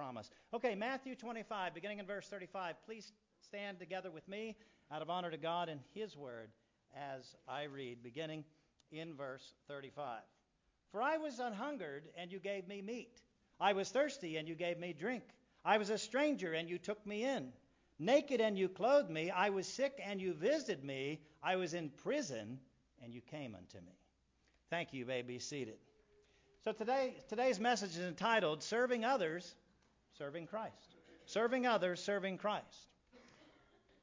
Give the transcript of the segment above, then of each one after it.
promise. Okay, Matthew 25, beginning in verse 35. Please stand together with me out of honor to God and His word as I read, beginning in verse 35. For I was unhungered, and you gave me meat. I was thirsty, and you gave me drink. I was a stranger, and you took me in. Naked, and you clothed me. I was sick, and you visited me. I was in prison, and you came unto me. Thank you. You may be seated. So today, today's message is entitled Serving Others, Serving Christ. Serving others, serving Christ.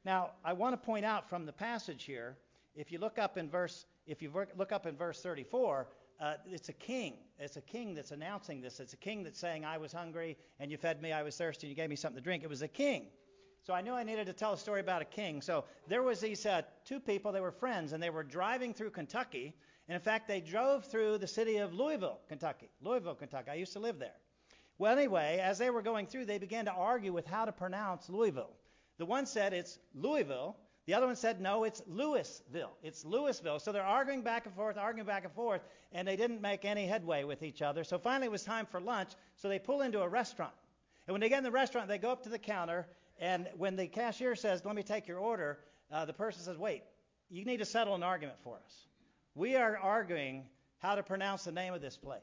Now, I want to point out from the passage here, if you look up in verse, if you look up in verse 34, uh, it's a king. It's a king that's announcing this. It's a king that's saying, I was hungry and you fed me, I was thirsty and you gave me something to drink. It was a king. So I knew I needed to tell a story about a king. So there was these uh, two people, they were friends, and they were driving through Kentucky. And in fact, they drove through the city of Louisville, Kentucky. Louisville, Kentucky. I used to live there. Well, anyway, as they were going through, they began to argue with how to pronounce Louisville. The one said it's Louisville, the other one said, no, it's Louisville. It's Louisville. So they're arguing back and forth, arguing back and forth, and they didn't make any headway with each other. So finally it was time for lunch, so they pull into a restaurant. And when they get in the restaurant, they go up to the counter, and when the cashier says, let me take your order, uh, the person says, wait, you need to settle an argument for us. We are arguing how to pronounce the name of this place.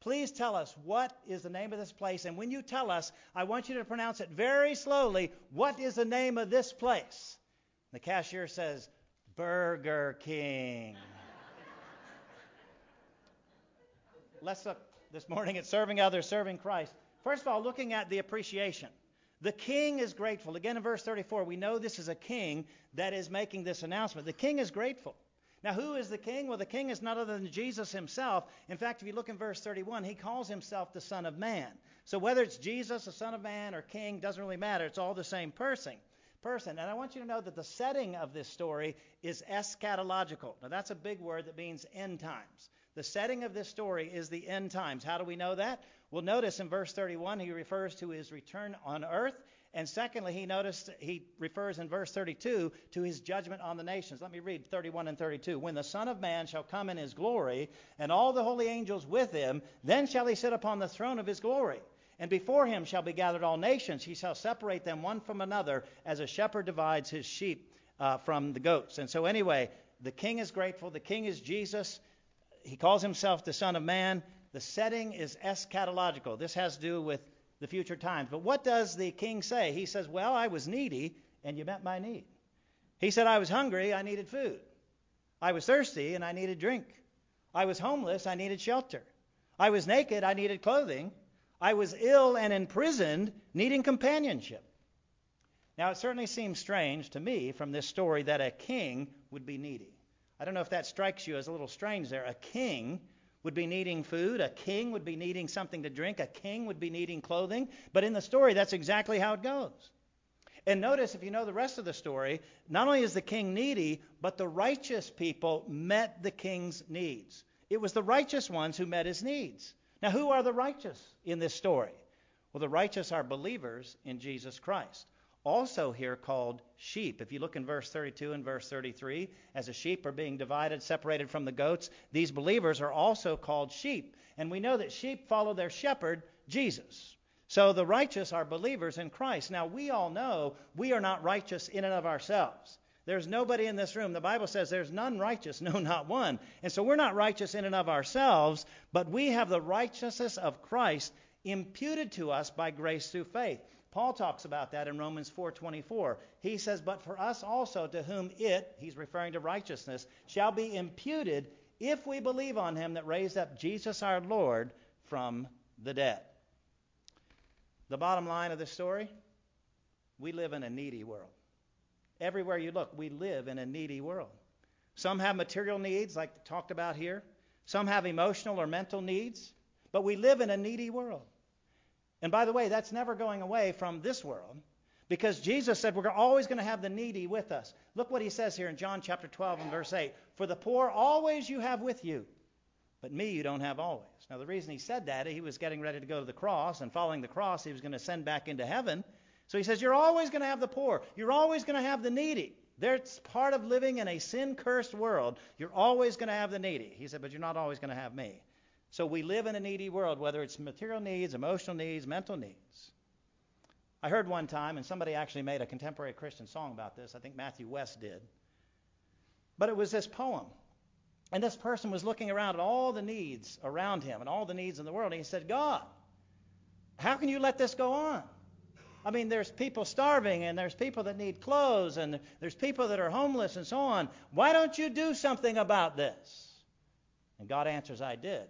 Please tell us what is the name of this place. And when you tell us, I want you to pronounce it very slowly. What is the name of this place? The cashier says, Burger King. Let's look this morning at serving others, serving Christ. First of all, looking at the appreciation. The king is grateful. Again, in verse 34, we know this is a king that is making this announcement. The king is grateful. Now, who is the king? Well, the king is none other than Jesus himself. In fact, if you look in verse 31, he calls himself the Son of Man. So whether it's Jesus, the Son of Man, or king, doesn't really matter. It's all the same person person. And I want you to know that the setting of this story is eschatological. Now, that's a big word that means end times. The setting of this story is the end times. How do we know that? Well, notice in verse 31, he refers to his return on earth. And secondly, he noticed he refers in verse 32 to his judgment on the nations. Let me read 31 and 32. When the Son of Man shall come in his glory, and all the holy angels with him, then shall he sit upon the throne of his glory. And before him shall be gathered all nations. He shall separate them one from another, as a shepherd divides his sheep uh, from the goats. And so, anyway, the king is grateful. The king is Jesus. He calls himself the Son of Man. The setting is eschatological. This has to do with the future times. But what does the king say? He says, Well, I was needy, and you met my need. He said, I was hungry, I needed food. I was thirsty, and I needed drink. I was homeless, I needed shelter. I was naked, I needed clothing. I was ill and imprisoned, needing companionship. Now, it certainly seems strange to me from this story that a king would be needy. I don't know if that strikes you as a little strange there. A king would be needing food, a king would be needing something to drink, a king would be needing clothing. But in the story, that's exactly how it goes. And notice, if you know the rest of the story, not only is the king needy, but the righteous people met the king's needs. It was the righteous ones who met his needs. Now, who are the righteous in this story? Well, the righteous are believers in Jesus Christ. Also, here called sheep. If you look in verse 32 and verse 33, as the sheep are being divided, separated from the goats, these believers are also called sheep. And we know that sheep follow their shepherd, Jesus. So the righteous are believers in Christ. Now, we all know we are not righteous in and of ourselves. There's nobody in this room. The Bible says there's none righteous, no, not one. And so we're not righteous in and of ourselves, but we have the righteousness of Christ imputed to us by grace through faith. Paul talks about that in Romans 4:24. He says, "But for us also to whom it, he's referring to righteousness, shall be imputed if we believe on him that raised up Jesus our Lord from the dead." The bottom line of this story, we live in a needy world. Everywhere you look, we live in a needy world. Some have material needs, like talked about here. Some have emotional or mental needs. But we live in a needy world. And by the way, that's never going away from this world because Jesus said we're always going to have the needy with us. Look what he says here in John chapter 12 and verse 8. For the poor always you have with you, but me you don't have always. Now, the reason he said that, he was getting ready to go to the cross, and following the cross, he was going to send back into heaven. So he says, You're always going to have the poor. You're always going to have the needy. That's part of living in a sin cursed world. You're always going to have the needy. He said, But you're not always going to have me. So we live in a needy world, whether it's material needs, emotional needs, mental needs. I heard one time, and somebody actually made a contemporary Christian song about this. I think Matthew West did. But it was this poem. And this person was looking around at all the needs around him and all the needs in the world. And he said, God, how can you let this go on? I mean, there's people starving, and there's people that need clothes, and there's people that are homeless, and so on. Why don't you do something about this? And God answers, I did.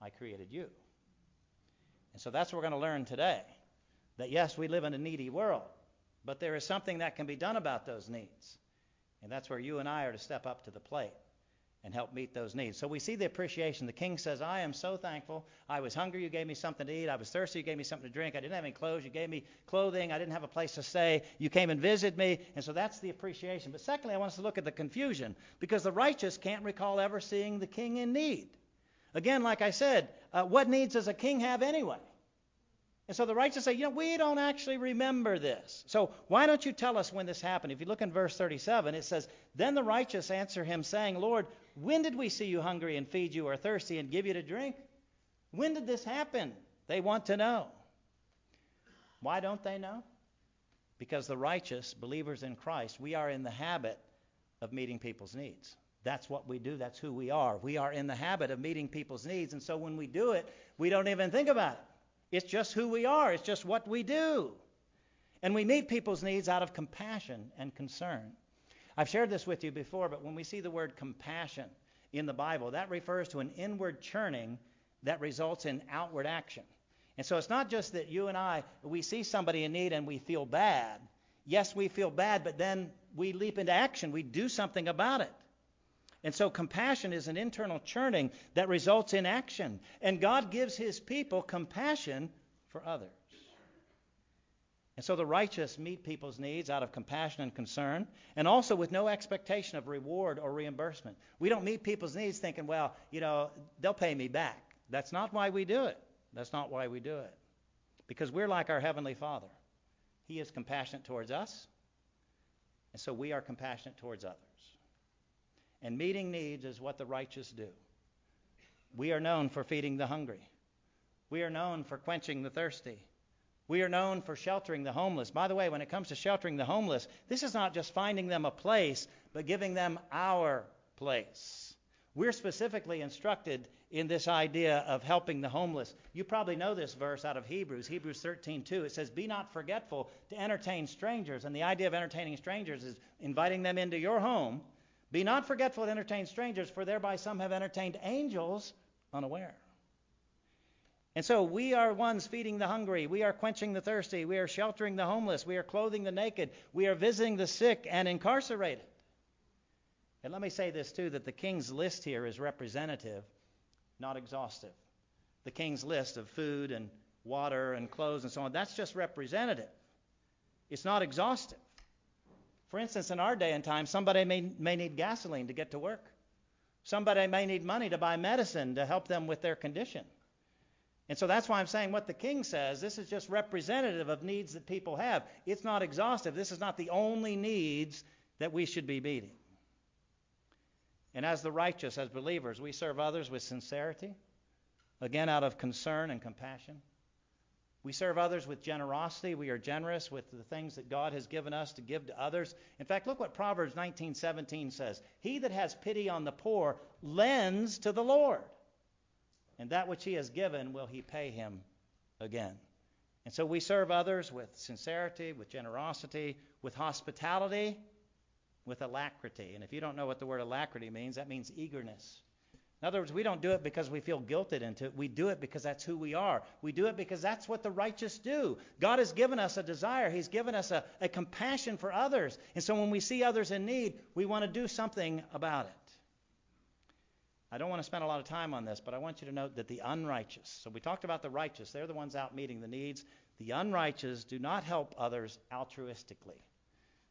I created you. And so that's what we're going to learn today. That yes, we live in a needy world, but there is something that can be done about those needs. And that's where you and I are to step up to the plate and help meet those needs. So we see the appreciation. The king says, I am so thankful. I was hungry, you gave me something to eat. I was thirsty, you gave me something to drink. I didn't have any clothes, you gave me clothing. I didn't have a place to stay. You came and visited me. And so that's the appreciation. But secondly, I want us to look at the confusion because the righteous can't recall ever seeing the king in need. Again, like I said, uh, what needs does a king have anyway? And so the righteous say, you know, we don't actually remember this. So why don't you tell us when this happened? If you look in verse 37, it says, Then the righteous answer him, saying, Lord, when did we see you hungry and feed you, or thirsty and give you to drink? When did this happen? They want to know. Why don't they know? Because the righteous, believers in Christ, we are in the habit of meeting people's needs. That's what we do. That's who we are. We are in the habit of meeting people's needs. And so when we do it, we don't even think about it. It's just who we are, it's just what we do. And we meet people's needs out of compassion and concern. I've shared this with you before, but when we see the word compassion in the Bible, that refers to an inward churning that results in outward action. And so it's not just that you and I, we see somebody in need and we feel bad. Yes, we feel bad, but then we leap into action. We do something about it. And so compassion is an internal churning that results in action. And God gives his people compassion for others. And so the righteous meet people's needs out of compassion and concern, and also with no expectation of reward or reimbursement. We don't meet people's needs thinking, well, you know, they'll pay me back. That's not why we do it. That's not why we do it. Because we're like our Heavenly Father. He is compassionate towards us, and so we are compassionate towards others. And meeting needs is what the righteous do. We are known for feeding the hungry. We are known for quenching the thirsty. We are known for sheltering the homeless. By the way, when it comes to sheltering the homeless, this is not just finding them a place, but giving them our place. We're specifically instructed in this idea of helping the homeless. You probably know this verse out of Hebrews, Hebrews 13:2. It says, "Be not forgetful to entertain strangers." And the idea of entertaining strangers is inviting them into your home. Be not forgetful to entertain strangers, for thereby some have entertained angels unaware. And so we are ones feeding the hungry. We are quenching the thirsty. We are sheltering the homeless. We are clothing the naked. We are visiting the sick and incarcerated. And let me say this too that the king's list here is representative, not exhaustive. The king's list of food and water and clothes and so on, that's just representative. It's not exhaustive. For instance, in our day and time, somebody may, may need gasoline to get to work. Somebody may need money to buy medicine to help them with their condition. And so that's why I'm saying what the king says. This is just representative of needs that people have. It's not exhaustive. This is not the only needs that we should be meeting. And as the righteous, as believers, we serve others with sincerity, again, out of concern and compassion. We serve others with generosity. We are generous with the things that God has given us to give to others. In fact, look what Proverbs 19:17 says. He that has pity on the poor lends to the Lord and that which he has given will he pay him again. And so we serve others with sincerity, with generosity, with hospitality, with alacrity. And if you don't know what the word alacrity means, that means eagerness. In other words, we don't do it because we feel guilted into it. We do it because that's who we are. We do it because that's what the righteous do. God has given us a desire, He's given us a, a compassion for others. And so when we see others in need, we want to do something about it. I don't want to spend a lot of time on this, but I want you to note that the unrighteous, so we talked about the righteous, they're the ones out meeting the needs. The unrighteous do not help others altruistically.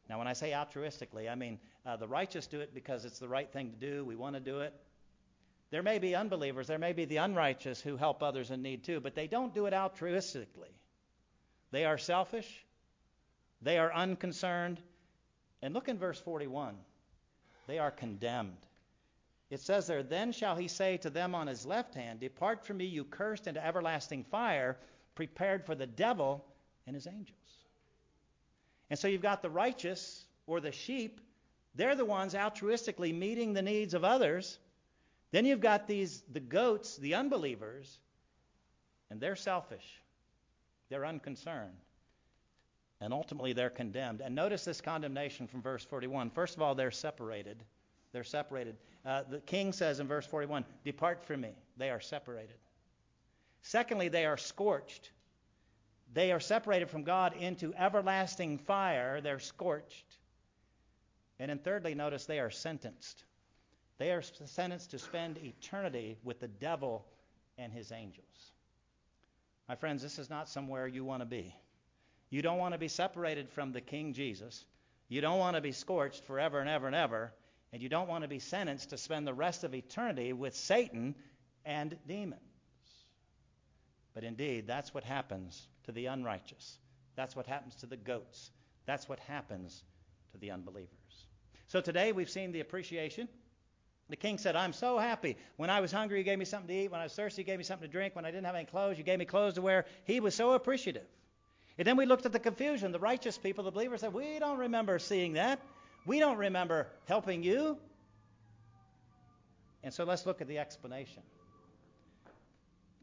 Now, when I say altruistically, I mean uh, the righteous do it because it's the right thing to do. We want to do it. There may be unbelievers, there may be the unrighteous who help others in need too, but they don't do it altruistically. They are selfish, they are unconcerned. And look in verse 41. They are condemned. It says there, Then shall he say to them on his left hand, Depart from me, you cursed, into everlasting fire, prepared for the devil and his angels. And so you've got the righteous or the sheep, they're the ones altruistically meeting the needs of others. Then you've got these the goats, the unbelievers, and they're selfish. They're unconcerned. And ultimately they're condemned. And notice this condemnation from verse 41. First of all, they're separated. They're separated. Uh, the king says in verse 41, Depart from me. They are separated. Secondly, they are scorched. They are separated from God into everlasting fire. They're scorched. And then thirdly, notice they are sentenced. They are sentenced to spend eternity with the devil and his angels. My friends, this is not somewhere you want to be. You don't want to be separated from the King Jesus. You don't want to be scorched forever and ever and ever. And you don't want to be sentenced to spend the rest of eternity with Satan and demons. But indeed, that's what happens to the unrighteous. That's what happens to the goats. That's what happens to the unbelievers. So today we've seen the appreciation. The king said, I'm so happy. When I was hungry, you gave me something to eat. When I was thirsty, you gave me something to drink. When I didn't have any clothes, you gave me clothes to wear. He was so appreciative. And then we looked at the confusion. The righteous people, the believers said, We don't remember seeing that. We don't remember helping you. And so let's look at the explanation.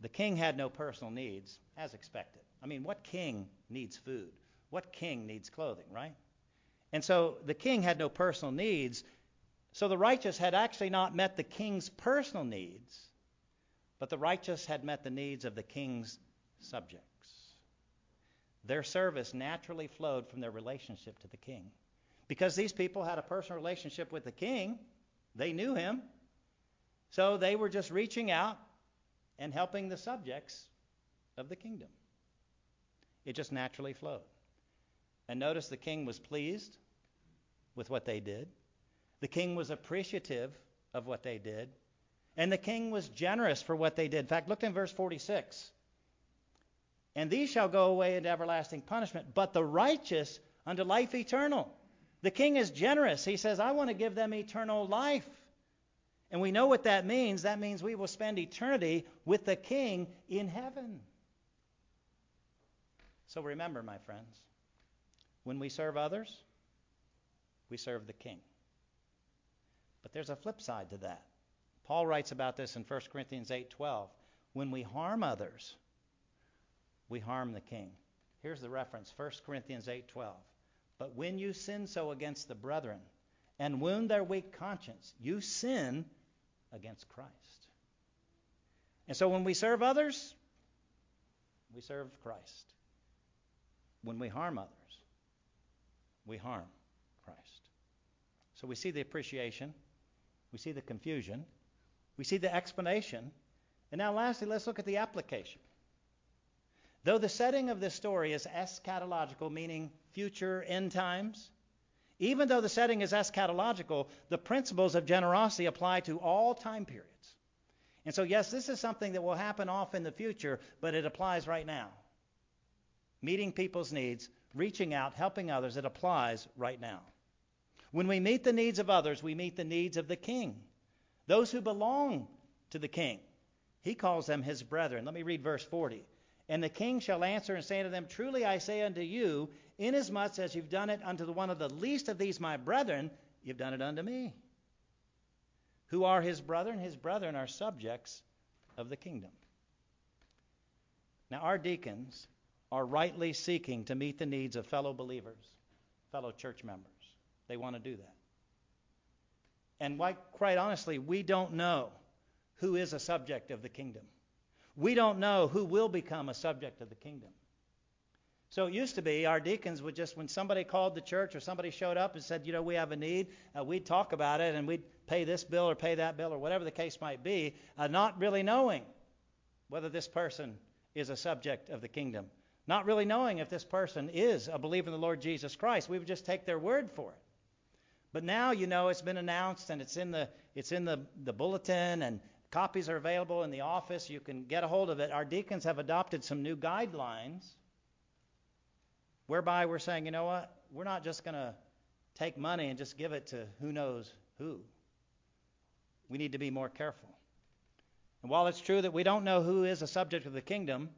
The king had no personal needs, as expected. I mean, what king needs food? What king needs clothing, right? And so the king had no personal needs. So the righteous had actually not met the king's personal needs, but the righteous had met the needs of the king's subjects. Their service naturally flowed from their relationship to the king. Because these people had a personal relationship with the king, they knew him. So they were just reaching out and helping the subjects of the kingdom. It just naturally flowed. And notice the king was pleased with what they did. The king was appreciative of what they did. And the king was generous for what they did. In fact, look in verse 46. And these shall go away into everlasting punishment, but the righteous unto life eternal. The king is generous. He says, I want to give them eternal life. And we know what that means. That means we will spend eternity with the king in heaven. So remember, my friends, when we serve others, we serve the king. But there's a flip side to that. Paul writes about this in 1 Corinthians 8:12. When we harm others, we harm the king. Here's the reference, 1 Corinthians 8:12. But when you sin so against the brethren and wound their weak conscience, you sin against Christ. And so when we serve others, we serve Christ. When we harm others, we harm Christ. So we see the appreciation, we see the confusion, we see the explanation, and now lastly, let's look at the application. Though the setting of this story is eschatological, meaning future end times, even though the setting is eschatological, the principles of generosity apply to all time periods. And so, yes, this is something that will happen off in the future, but it applies right now. Meeting people's needs, reaching out, helping others, it applies right now. When we meet the needs of others, we meet the needs of the king, those who belong to the king. He calls them his brethren. Let me read verse 40. And the king shall answer and say to them, Truly I say unto you, inasmuch as you've done it unto the one of the least of these my brethren, you've done it unto me. Who are his brethren? His brethren are subjects of the kingdom. Now, our deacons are rightly seeking to meet the needs of fellow believers, fellow church members. They want to do that. And quite honestly, we don't know who is a subject of the kingdom we don't know who will become a subject of the kingdom. So it used to be our deacons would just, when somebody called the church or somebody showed up and said, you know, we have a need, uh, we'd talk about it and we'd pay this bill or pay that bill or whatever the case might be, uh, not really knowing whether this person is a subject of the kingdom, not really knowing if this person is a believer in the Lord Jesus Christ. We would just take their word for it. But now you know it's been announced and it's in the it's in the, the bulletin and Copies are available in the office. You can get a hold of it. Our deacons have adopted some new guidelines whereby we're saying, you know what? We're not just going to take money and just give it to who knows who. We need to be more careful. And while it's true that we don't know who is a subject of the kingdom,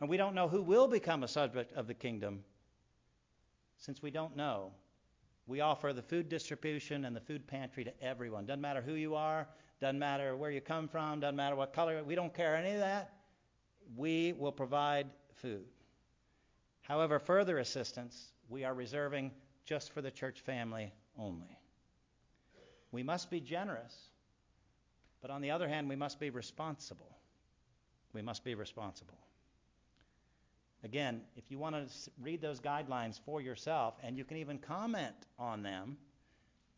And we don't know who will become a subject of the kingdom. Since we don't know, we offer the food distribution and the food pantry to everyone. Doesn't matter who you are, doesn't matter where you come from, doesn't matter what color, we don't care any of that. We will provide food. However, further assistance we are reserving just for the church family only. We must be generous, but on the other hand, we must be responsible. We must be responsible. Again, if you want to read those guidelines for yourself, and you can even comment on them,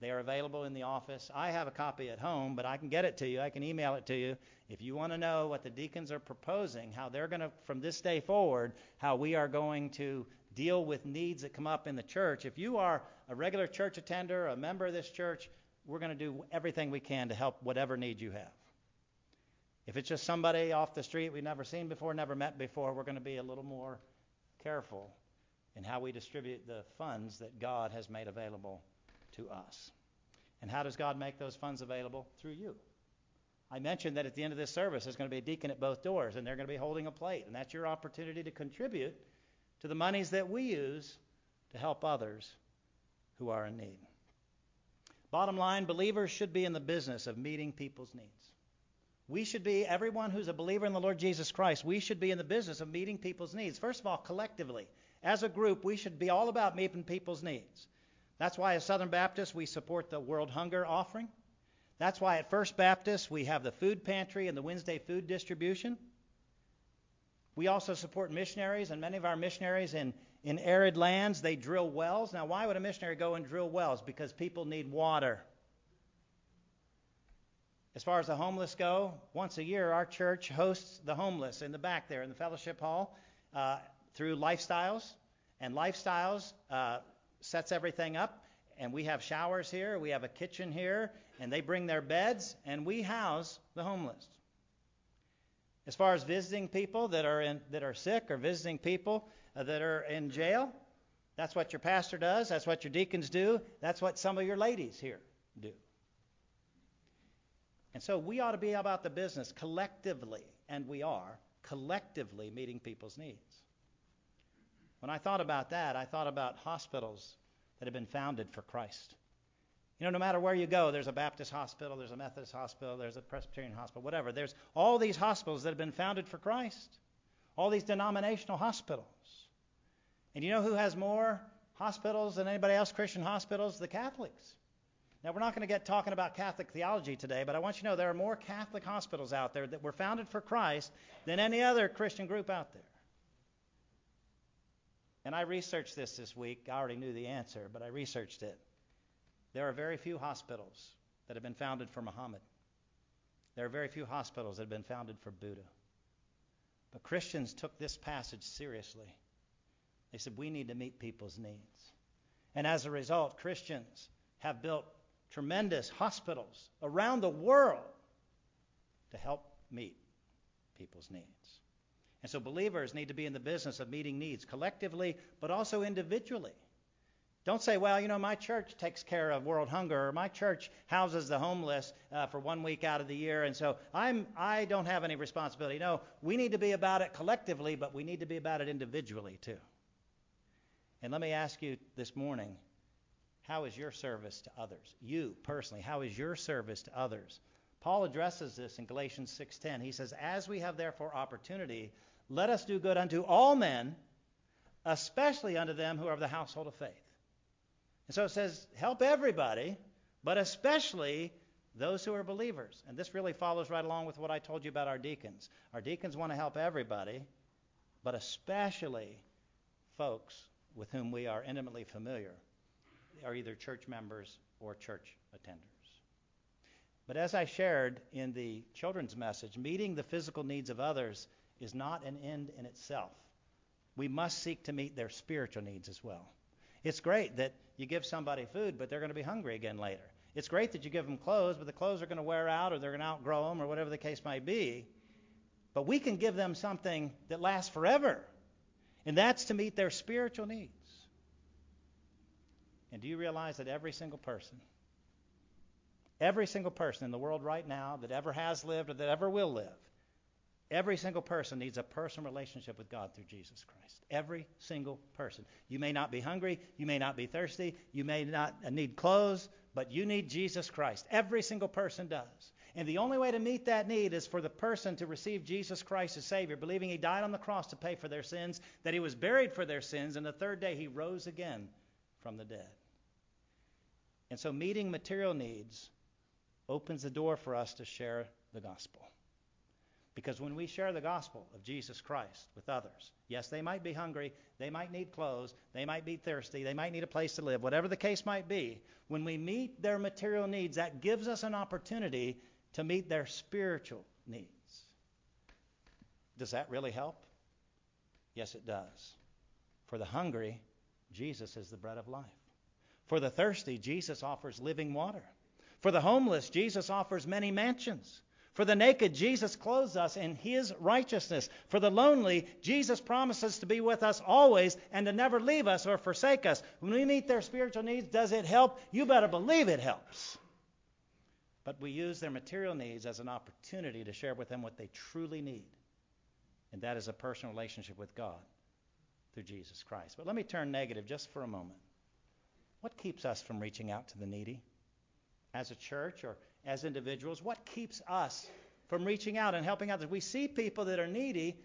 they are available in the office. I have a copy at home, but I can get it to you. I can email it to you. If you want to know what the deacons are proposing, how they're going to, from this day forward, how we are going to deal with needs that come up in the church. If you are a regular church attender, a member of this church, we're going to do everything we can to help whatever need you have. If it's just somebody off the street we've never seen before, never met before, we're going to be a little more careful in how we distribute the funds that God has made available to us. And how does God make those funds available? Through you. I mentioned that at the end of this service, there's going to be a deacon at both doors, and they're going to be holding a plate. And that's your opportunity to contribute to the monies that we use to help others who are in need. Bottom line, believers should be in the business of meeting people's needs. We should be, everyone who's a believer in the Lord Jesus Christ, we should be in the business of meeting people's needs. First of all, collectively. As a group, we should be all about meeting people's needs. That's why as Southern Baptists, we support the World Hunger Offering. That's why at First Baptist, we have the food pantry and the Wednesday food distribution. We also support missionaries, and many of our missionaries in, in arid lands, they drill wells. Now, why would a missionary go and drill wells? Because people need water. As far as the homeless go, once a year our church hosts the homeless in the back there in the fellowship hall uh, through Lifestyles. And Lifestyles uh, sets everything up. And we have showers here, we have a kitchen here, and they bring their beds, and we house the homeless. As far as visiting people that are in, that are sick or visiting people uh, that are in jail, that's what your pastor does. That's what your deacons do. That's what some of your ladies here do. And so we ought to be about the business collectively, and we are collectively meeting people's needs. When I thought about that, I thought about hospitals that have been founded for Christ. You know, no matter where you go, there's a Baptist hospital, there's a Methodist hospital, there's a Presbyterian hospital, whatever. There's all these hospitals that have been founded for Christ, all these denominational hospitals. And you know who has more hospitals than anybody else, Christian hospitals? The Catholics. Now, we're not going to get talking about Catholic theology today, but I want you to know there are more Catholic hospitals out there that were founded for Christ than any other Christian group out there. And I researched this this week. I already knew the answer, but I researched it. There are very few hospitals that have been founded for Muhammad. There are very few hospitals that have been founded for Buddha. But Christians took this passage seriously. They said, we need to meet people's needs. And as a result, Christians have built tremendous hospitals around the world to help meet people's needs. And so believers need to be in the business of meeting needs collectively, but also individually. Don't say, well, you know, my church takes care of world hunger, or my church houses the homeless uh, for one week out of the year, and so I'm I don't have any responsibility. No, we need to be about it collectively, but we need to be about it individually too. And let me ask you this morning, how is your service to others? You personally, how is your service to others? Paul addresses this in Galatians 6:10. He says, "As we have therefore opportunity, let us do good unto all men, especially unto them who are of the household of faith." And so it says, help everybody, but especially those who are believers. And this really follows right along with what I told you about our deacons. Our deacons want to help everybody, but especially folks with whom we are intimately familiar, are either church members or church attenders. But as I shared in the children's message, meeting the physical needs of others is not an end in itself. We must seek to meet their spiritual needs as well. It's great that you give somebody food, but they're going to be hungry again later. It's great that you give them clothes, but the clothes are going to wear out or they're going to outgrow them or whatever the case might be. But we can give them something that lasts forever, and that's to meet their spiritual needs. And do you realize that every single person, every single person in the world right now that ever has lived or that ever will live, Every single person needs a personal relationship with God through Jesus Christ. Every single person. You may not be hungry, you may not be thirsty, you may not need clothes, but you need Jesus Christ. Every single person does. And the only way to meet that need is for the person to receive Jesus Christ as Savior, believing He died on the cross to pay for their sins, that He was buried for their sins, and the third day He rose again from the dead. And so meeting material needs opens the door for us to share the gospel. Because when we share the gospel of Jesus Christ with others, yes, they might be hungry, they might need clothes, they might be thirsty, they might need a place to live, whatever the case might be, when we meet their material needs, that gives us an opportunity to meet their spiritual needs. Does that really help? Yes, it does. For the hungry, Jesus is the bread of life. For the thirsty, Jesus offers living water. For the homeless, Jesus offers many mansions. For the naked, Jesus clothes us in his righteousness. For the lonely, Jesus promises to be with us always and to never leave us or forsake us. When we meet their spiritual needs, does it help? You better believe it helps. But we use their material needs as an opportunity to share with them what they truly need. And that is a personal relationship with God through Jesus Christ. But let me turn negative just for a moment. What keeps us from reaching out to the needy? As a church or as individuals, what keeps us from reaching out and helping others? We see people that are needy.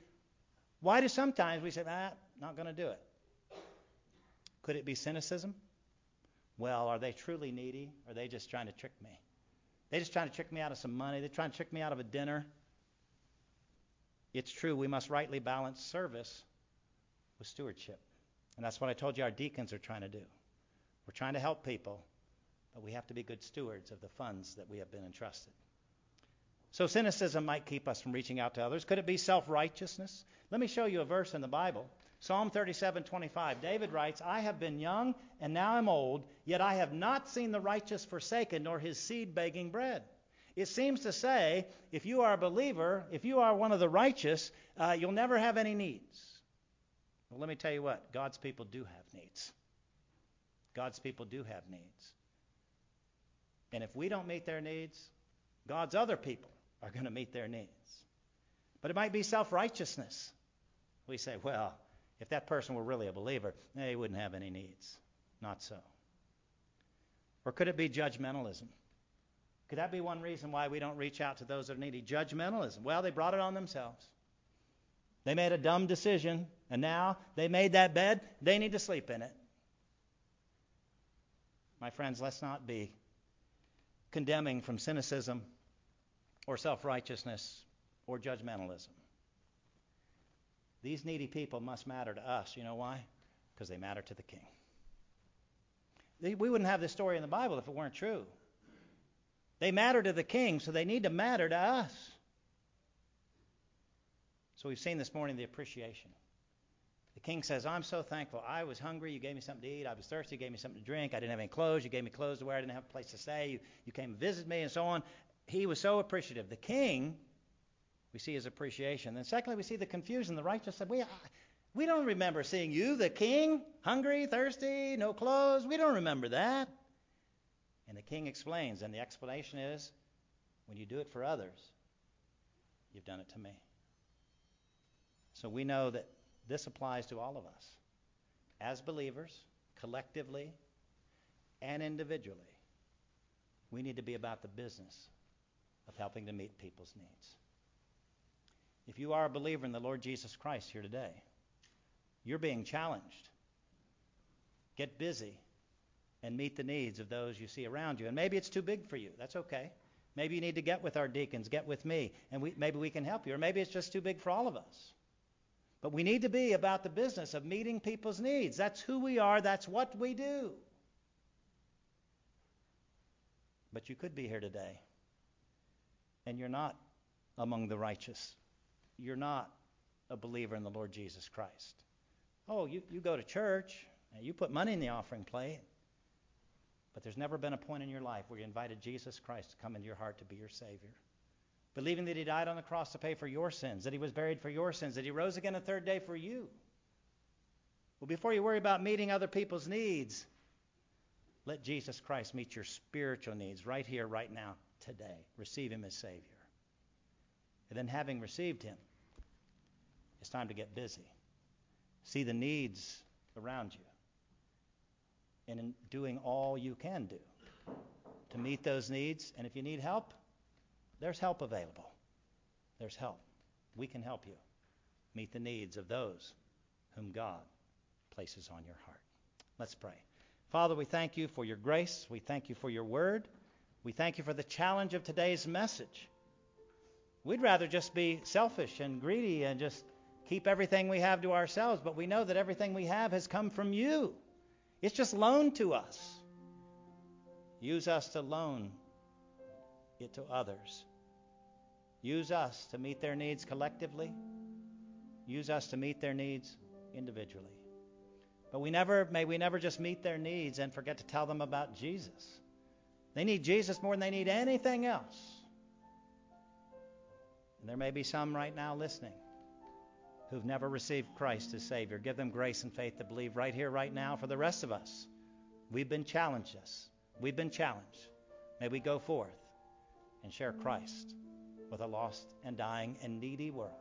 Why do sometimes we say, ah, not going to do it? Could it be cynicism? Well, are they truly needy? Or are they just trying to trick me? They're just trying to trick me out of some money. They're trying to trick me out of a dinner. It's true, we must rightly balance service with stewardship. And that's what I told you our deacons are trying to do. We're trying to help people, but we have to be good stewards of the funds that we have been entrusted. So cynicism might keep us from reaching out to others. Could it be self-righteousness? Let me show you a verse in the Bible. Psalm 37:25. David writes, "I have been young and now I'm old, yet I have not seen the righteous forsaken nor his seed begging bread." It seems to say, if you are a believer, if you are one of the righteous, uh, you'll never have any needs. Well, let me tell you what, God's people do have needs. God's people do have needs. And if we don't meet their needs, God's other people are going to meet their needs. But it might be self righteousness. We say, well, if that person were really a believer, they wouldn't have any needs. Not so. Or could it be judgmentalism? Could that be one reason why we don't reach out to those that are needy? Judgmentalism. Well, they brought it on themselves. They made a dumb decision, and now they made that bed. They need to sleep in it. My friends, let's not be condemning from cynicism or self righteousness or judgmentalism. These needy people must matter to us. You know why? Because they matter to the king. We wouldn't have this story in the Bible if it weren't true. They matter to the king, so they need to matter to us. So we've seen this morning the appreciation. The king says, I'm so thankful. I was hungry. You gave me something to eat. I was thirsty. You gave me something to drink. I didn't have any clothes. You gave me clothes to wear. I didn't have a place to stay. You, you came and visited me, and so on. He was so appreciative. The king, we see his appreciation. Then, secondly, we see the confusion. The righteous said, we, we don't remember seeing you, the king, hungry, thirsty, no clothes. We don't remember that. And the king explains, and the explanation is when you do it for others, you've done it to me. So we know that this applies to all of us. As believers, collectively and individually, we need to be about the business of helping to meet people's needs. If you are a believer in the Lord Jesus Christ here today, you're being challenged. Get busy and meet the needs of those you see around you. And maybe it's too big for you. That's okay. Maybe you need to get with our deacons, get with me, and we, maybe we can help you. Or maybe it's just too big for all of us. But we need to be about the business of meeting people's needs. That's who we are, that's what we do. But you could be here today, and you're not among the righteous. You're not a believer in the Lord Jesus Christ. Oh, you, you go to church, and you put money in the offering plate, but there's never been a point in your life where you invited Jesus Christ to come into your heart to be your Savior. Believing that He died on the cross to pay for your sins, that He was buried for your sins, that He rose again the third day for you. Well, before you worry about meeting other people's needs, let Jesus Christ meet your spiritual needs right here, right now, today. Receive Him as Savior. And then, having received Him, It's time to get busy. See the needs around you. And in doing all you can do to meet those needs. And if you need help, there's help available. There's help. We can help you meet the needs of those whom God places on your heart. Let's pray. Father, we thank you for your grace. We thank you for your word. We thank you for the challenge of today's message. We'd rather just be selfish and greedy and just keep everything we have to ourselves, but we know that everything we have has come from you. It's just loaned to us. Use us to loan it to others. Use us to meet their needs collectively. Use us to meet their needs individually. But we never may we never just meet their needs and forget to tell them about Jesus. They need Jesus more than they need anything else. And there may be some right now listening who've never received Christ as Savior. Give them grace and faith to believe right here, right now. For the rest of us, we've been challenged. Us. We've been challenged. May we go forth and share Christ with a lost and dying and needy world.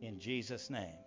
In Jesus' name.